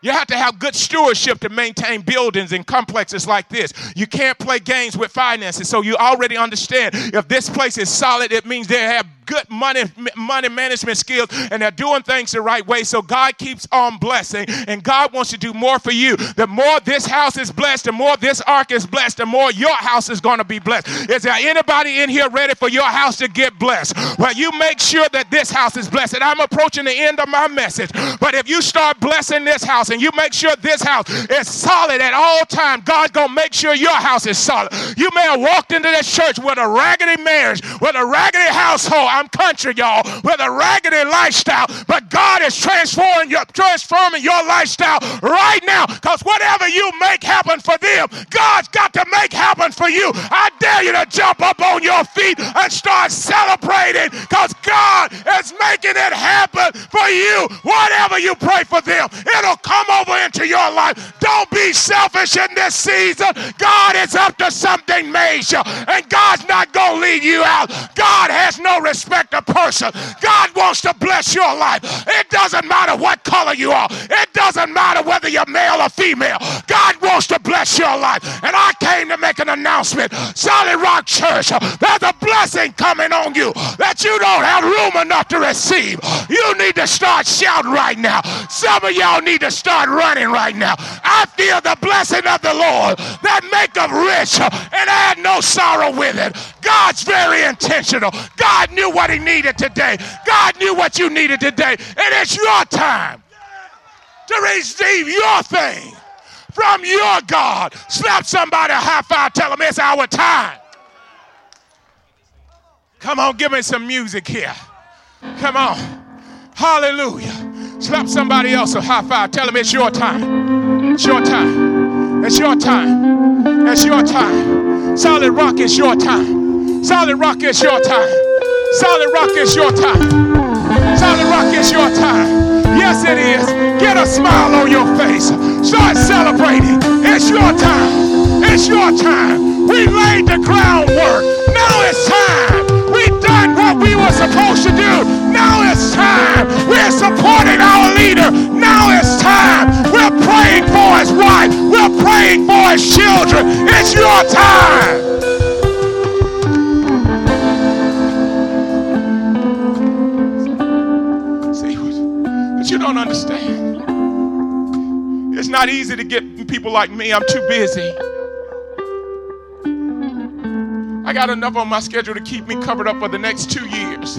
You have to have good stewardship to maintain buildings and complexes like this. You can't play games with finances. So you already understand if this place is solid, it means they have good money money management skills and they're doing things the right way. So God keeps on blessing and God wants to do more for you. The more this house is blessed, the more this ark is blessed, the more your house is going to be blessed. Is there anybody in here ready for your house to get blessed? Well, you make sure that this house is blessed. I'm approaching the end of my message. But if you start blessing this house and you make sure this house is solid at all times, God's going to make sure your house is solid. You may have walked into this church with a raggedy marriage, with a raggedy household. I'm country, y'all, with a raggedy lifestyle. But God is transforming your, transforming your lifestyle right now. Because whatever you make happen for them, God's got to make happen for you. I dare you to jump up on your feet and start celebrating because God is making it happen for you. Whatever you pray for them, it'll come come over into your life. Don't be selfish in this season. God is up to something major, and God's not going to leave you out. God has no respect of person. God wants to bless your life. It doesn't matter what color you are, it doesn't matter whether you're male or female. God wants to bless your life. And I came to make an announcement. Solid Rock Church, there's a blessing coming on you that you don't have room enough to receive. You need to start shouting right now. Some of y'all need to start running right now. I feel the blessing of the Lord that make maketh rich and add no sorrow with it. God's very intentional. God knew what he needed today. God knew what you needed today. And it's your time to receive your thing from your God. Slap somebody a high five. Tell them it's our time. Come on, give me some music here. Come on. Hallelujah. Slap somebody else a high five. Tell them it's your time. It's your time. It's your time. It's your time. Solid rock is your time. Solid rock is your time. Solid rock is your time. Solid rock is your time. Yes, it is. Get a smile on your face. Start celebrating. It's your time. It's your time. We laid the groundwork. Now it's time were supposed to do. Now it's time. We're supporting our leader. Now it's time. We're praying for his wife. We're praying for his children. It's your time. See, but you don't understand. It's not easy to get people like me. I'm too busy. I got enough on my schedule to keep me covered up for the next two years.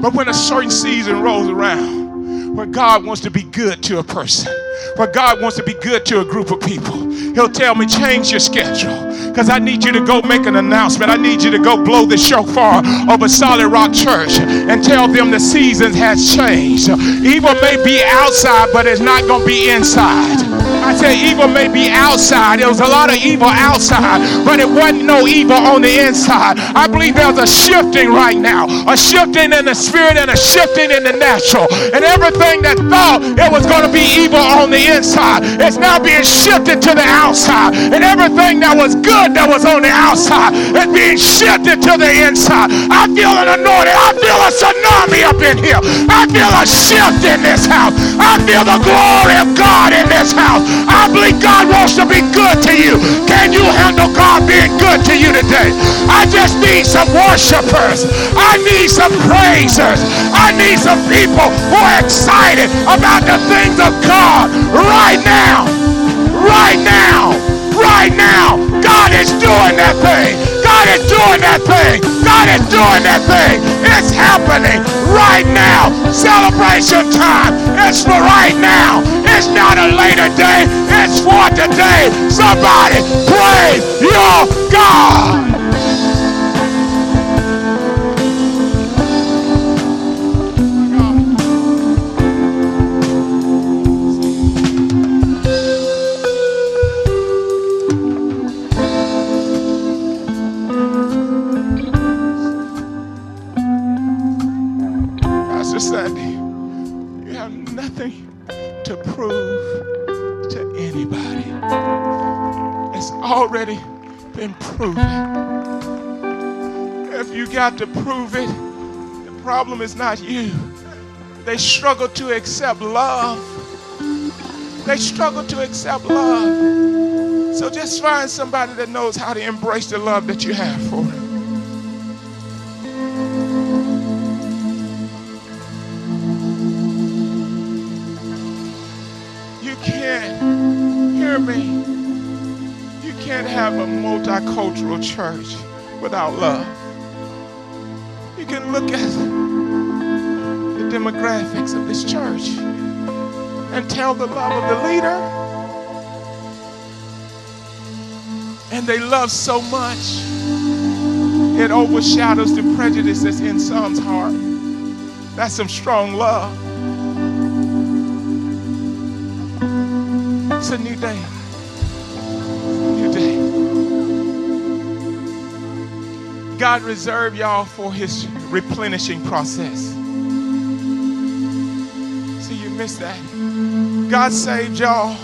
But when a certain season rolls around, where God wants to be good to a person, where God wants to be good to a group of people, He'll tell me, change your schedule. Because I need you to go make an announcement. I need you to go blow the shofar over Solid Rock Church and tell them the season has changed. Evil may be outside, but it's not going to be inside. I said evil may be outside. There was a lot of evil outside, but it wasn't no evil on the inside. I believe there's a shifting right now, a shifting in the spirit and a shifting in the natural. And everything that thought it was going to be evil on the inside is now being shifted to the outside. And everything that was good that was on the outside is being shifted to the inside. I feel an anointing. I feel a tsunami up in here. I feel a shift in this house. I feel the glory of God in this house. I believe God wants to be good to you. Can you handle God being good to you today? I just need some worshipers. I need some praisers. I need some people who are excited about the things of God right now. Right now. Right now. God is doing that thing. God is doing that thing. God is doing that thing. It's happening right now. Celebration time. It's for right now. It's not a later day. It's for today. Somebody praise your God. Problem is not you. They struggle to accept love. They struggle to accept love. So just find somebody that knows how to embrace the love that you have for them. You can't hear me You can't have a multicultural church without love. You can look at demographics of this church and tell the love of the leader. And they love so much, it overshadows the prejudices in some's heart. That's some strong love. It's a new day. God reserved y'all for his replenishing process. Missed that. God saved y'all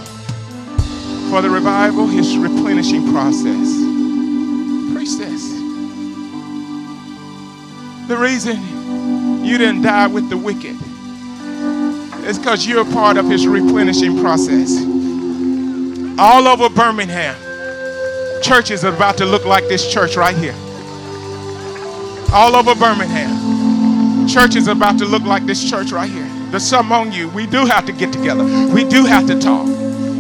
for the revival, his replenishing process. This. The reason you didn't die with the wicked is because you're part of his replenishing process. All over Birmingham, churches are about to look like this church right here. All over Birmingham, churches are about to look like this church right here. There's some on you. We do have to get together. We do have to talk.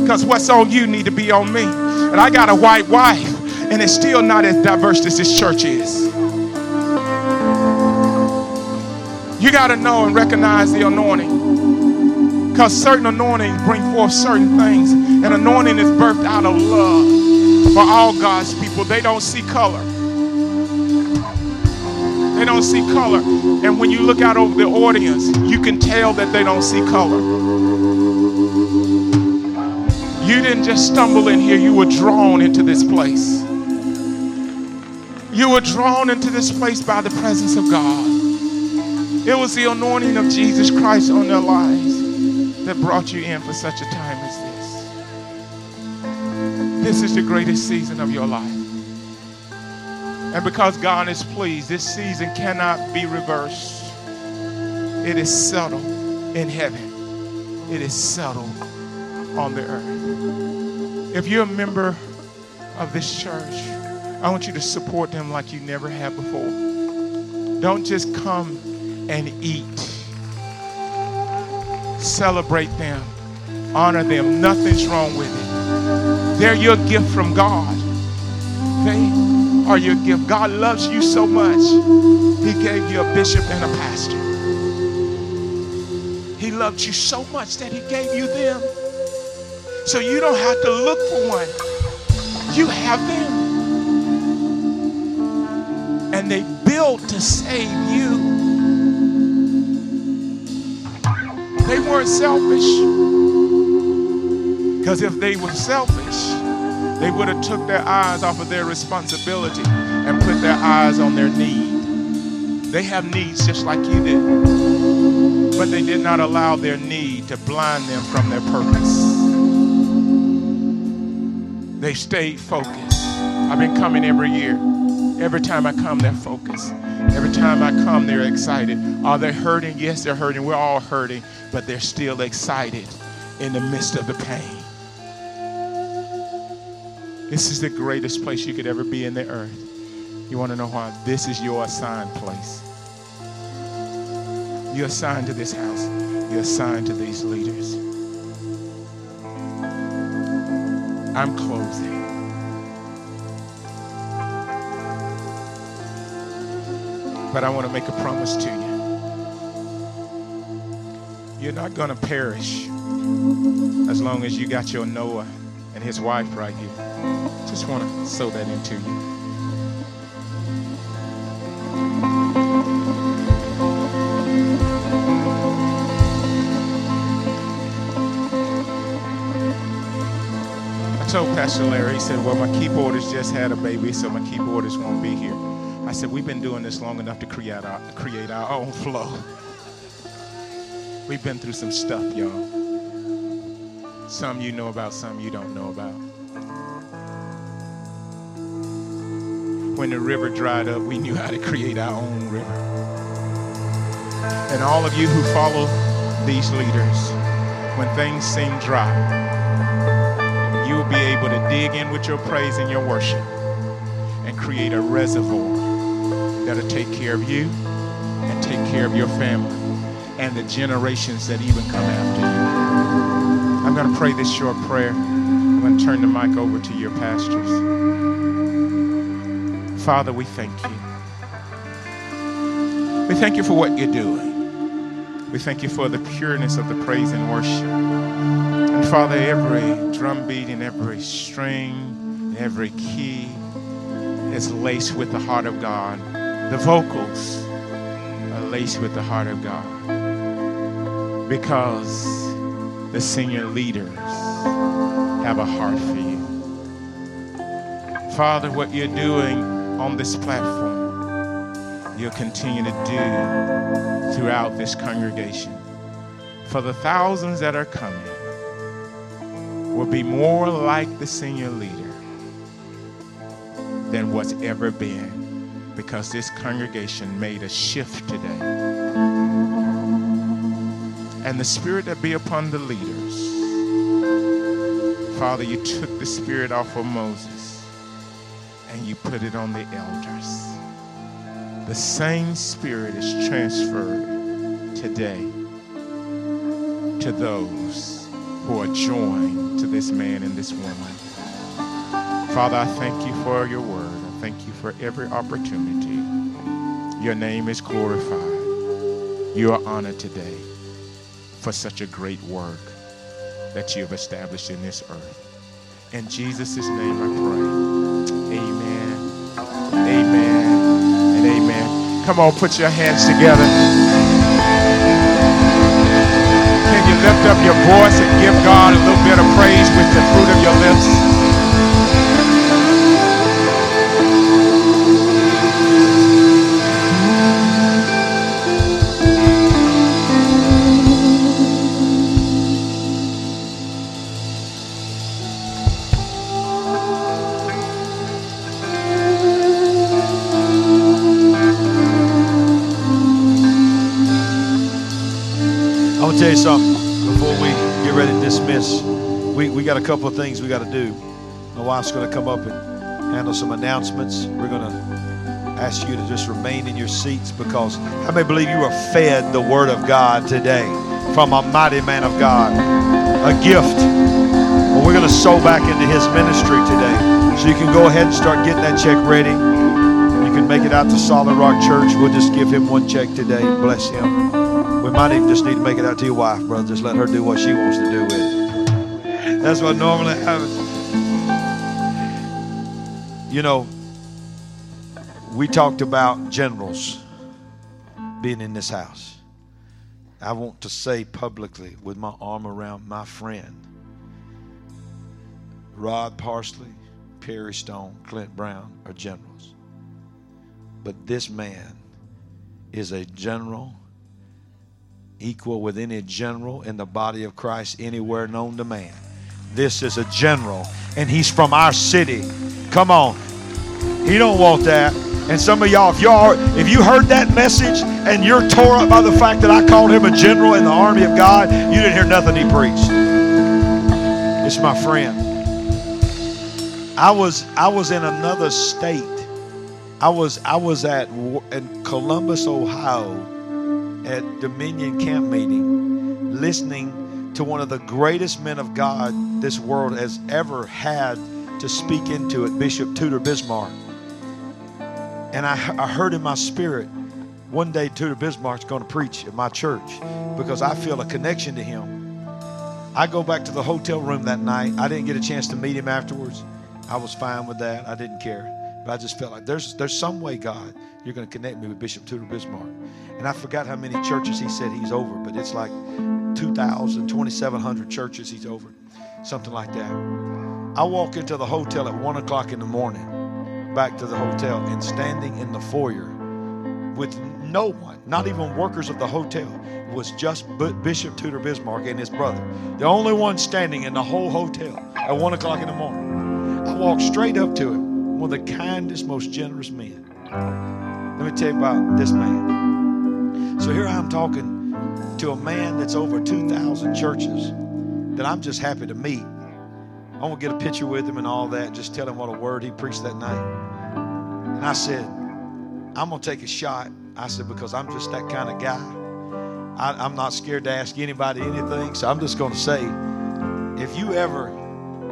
Because what's on you need to be on me. And I got a white wife, and it's still not as diverse as this church is. You got to know and recognize the anointing. Because certain anointings bring forth certain things. And anointing is birthed out of love for all God's people. They don't see color. They don't see color. And when you look out over the audience, you can tell that they don't see color. You didn't just stumble in here, you were drawn into this place. You were drawn into this place by the presence of God. It was the anointing of Jesus Christ on their lives that brought you in for such a time as this. This is the greatest season of your life. And because God is pleased, this season cannot be reversed. It is settled in heaven, it is settled on the earth. If you're a member of this church, I want you to support them like you never have before. Don't just come and eat. Celebrate them, honor them. Nothing's wrong with it. They're your gift from God. They are your gift. God loves you so much, He gave you a bishop and a pastor. He loved you so much that He gave you them. So you don't have to look for one, you have them. And they built to save you. They weren't selfish. Because if they were selfish, they would have took their eyes off of their responsibility and put their eyes on their need. They have needs just like you did. But they did not allow their need to blind them from their purpose. They stayed focused. I've been coming every year. Every time I come, they're focused. Every time I come, they're excited. Are they hurting? Yes, they're hurting. We're all hurting, but they're still excited in the midst of the pain. This is the greatest place you could ever be in the earth. You want to know why? This is your assigned place. You're assigned to this house. You're assigned to these leaders. I'm closing. But I want to make a promise to you. You're not going to perish as long as you got your Noah and his wife right here. Just want to sow that into you. I told Pastor Larry, he said, Well, my keyboarders just had a baby, so my keyboarders won't be here. I said, We've been doing this long enough to create our, create our own flow. We've been through some stuff, y'all. Some you know about, some you don't know about. When the river dried up, we knew how to create our own river. And all of you who follow these leaders, when things seem dry, you will be able to dig in with your praise and your worship and create a reservoir that'll take care of you and take care of your family and the generations that even come after you. I'm going to pray this short prayer. I'm going to turn the mic over to your pastors. Father, we thank you. We thank you for what you're doing. We thank you for the pureness of the praise and worship. And Father, every drum beat and every string every key is laced with the heart of God. The vocals are laced with the heart of God. Because the senior leaders have a heart for you. Father, what you're doing on this platform, you'll continue to do throughout this congregation. For the thousands that are coming, will be more like the senior leader than what's ever been because this congregation made a shift today. And the spirit that be upon the leaders, Father, you took the spirit off of Moses and you put it on the elders. The same spirit is transferred today to those who are joined to this man and this woman. Father, I thank you for your word. I thank you for every opportunity. Your name is glorified. You are honored today for such a great work that you have established in this earth. In Jesus' name I pray. Come on, put your hands together. Can you lift up your voice and give God a little bit of praise with the fruit of your lips? Tell you something before we get ready to dismiss. We, we got a couple of things we got to do. My wife's going to come up and handle some announcements. We're going to ask you to just remain in your seats because I may believe you are fed the Word of God today from a mighty man of God, a gift. Well, we're going to sow back into his ministry today. So you can go ahead and start getting that check ready. You can make it out to Solid Rock Church. We'll just give him one check today. Bless him. We might even just need to make it out to your wife, brother. Just let her do what she wants to do with it. That's what normally happens. You know, we talked about generals being in this house. I want to say publicly, with my arm around my friend, Rod Parsley, Perry Stone, Clint Brown are generals. But this man is a general equal with any general in the body of Christ anywhere known to man. This is a general, and he's from our city. Come on. He don't want that. And some of y'all, if y'all if you heard that message and you're tore up by the fact that I called him a general in the army of God, you didn't hear nothing he preached. It's my friend. I was I was in another state. I was I was at in Columbus, Ohio at Dominion Camp Meeting listening to one of the greatest men of God this world has ever had to speak into it, Bishop Tudor Bismark. And I, I heard in my spirit, one day Tudor Bismark's going to preach at my church because I feel a connection to him. I go back to the hotel room that night. I didn't get a chance to meet him afterwards. I was fine with that. I didn't care. But I just felt like there's there's some way, God, you're going to connect me with Bishop Tudor Bismark. And I forgot how many churches he said he's over, but it's like 2,000, 2,700 churches he's over, something like that. I walk into the hotel at 1 o'clock in the morning, back to the hotel, and standing in the foyer with no one, not even workers of the hotel, was just Bishop Tudor Bismark and his brother. The only one standing in the whole hotel at 1 o'clock in the morning. I walked straight up to him, one of the kindest, most generous men. Let me tell you about this man. So here I'm talking to a man that's over 2,000 churches that I'm just happy to meet. I want to get a picture with him and all that, just tell him what a word he preached that night. And I said, I'm going to take a shot. I said, because I'm just that kind of guy. I, am not scared to ask anybody anything. So I'm just going to say, if you ever,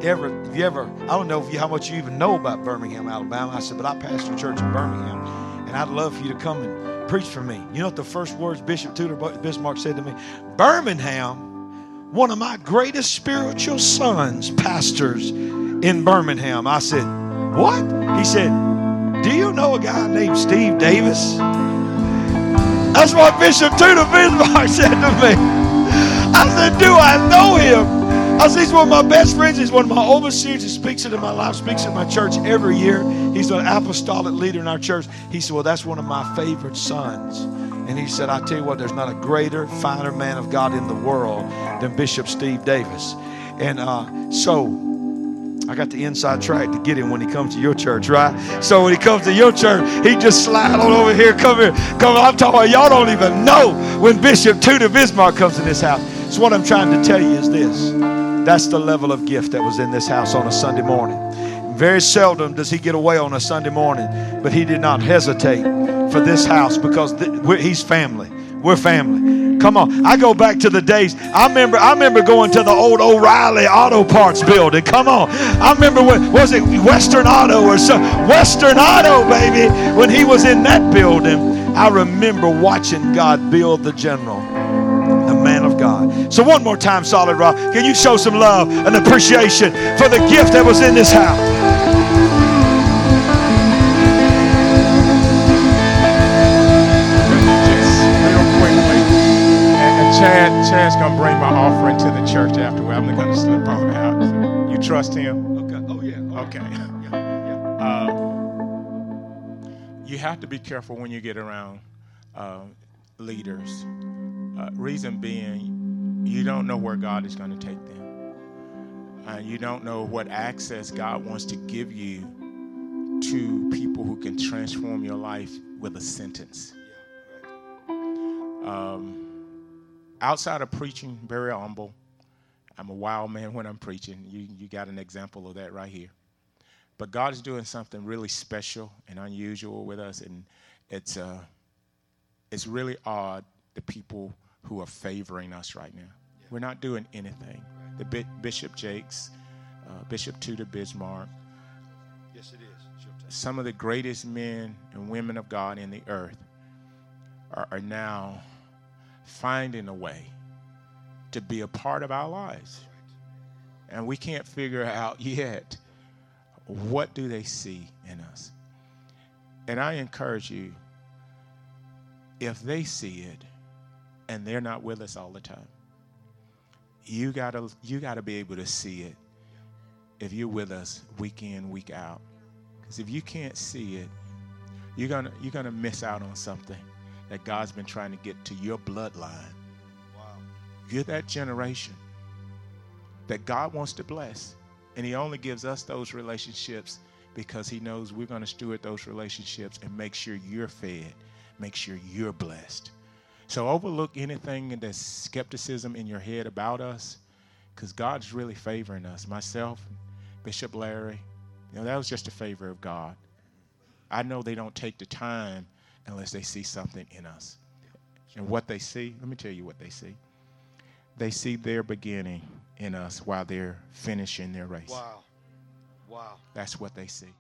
ever, if you ever, I don't know if you, how much you even know about Birmingham, Alabama. I said, but I pastor a church in Birmingham, and I'd love for you to come and preach for me. You know what the first words Bishop Tudor Bismark said to me? Birmingham, one of my greatest spiritual sons, pastors in Birmingham. I said, What? He said, Do you know a guy named Steve Davis? That's what Bishop Tudor Bismark said to me. I said, Do I know him? Said, he's one of my best friends. He's one of my overseers. He speaks into my life, speaks in my church every year. He's an apostolic leader in our church. He said, Well, that's one of my favorite sons. And he said, I tell you what, there's not a greater, finer man of God in the world than Bishop Steve Davis. And uh, so I got the inside track to get him when he comes to your church, right? So when he comes to your church, he just slide on over here, come here, come. I'm talking about y'all don't even know when Bishop Tudor Bismark comes to this house. So what I'm trying to tell you is this: that's the level of gift that was in this house on a Sunday morning. Very seldom does he get away on a Sunday morning, but he did not hesitate for this house because th- he's family. We're family. Come on. I go back to the days. I remember I remember going to the old O'Reilly Auto Parts building. Come on. I remember when was it Western Auto or so Western Auto, baby, when he was in that building. I remember watching God build the general. Man of God. So one more time, Solid Rock. Can you show some love and appreciation for the gift that was in this house? Chad, Chad's gonna bring my offering to the church afterward. I'm gonna slip on out. You trust him? Okay. Oh yeah. Okay. Yeah. yeah. Uh, you have to be careful when you get around uh, leaders. Uh, reason being, you don't know where God is going to take them, and you don't know what access God wants to give you to people who can transform your life with a sentence. Um, outside of preaching, very humble. I'm a wild man when I'm preaching. You, you got an example of that right here. But God is doing something really special and unusual with us, and it's uh, it's really odd the people who are favoring us right now. Yeah. We're not doing anything. The B- Bishop Jakes, uh, Bishop Tudor Bismark. Yes, it is. Some of the greatest men and women of God in the earth are, are now finding a way to be a part of our lives. And we can't figure out yet what do they see in us. And I encourage you if they see it and they're not with us all the time, you gotta you gotta be able to see it if you're with us week in, week out. Because if you can't see it, you're gonna you're gonna miss out on something that God's been trying to get to your bloodline. Wow. You're that generation that God wants to bless. And He only gives us those relationships because He knows we're going to steward those relationships and make sure you're fed, make sure you're blessed. So overlook anything in the skepticism in your head about us because God's really favoring us. Myself, Bishop Larry, you know, that was just a favor of God. I know they don't take the time unless they see something in us. And what they see, let me tell you what they see. They see their beginning in us while they're finishing their race. Wow. Wow. That's what they see.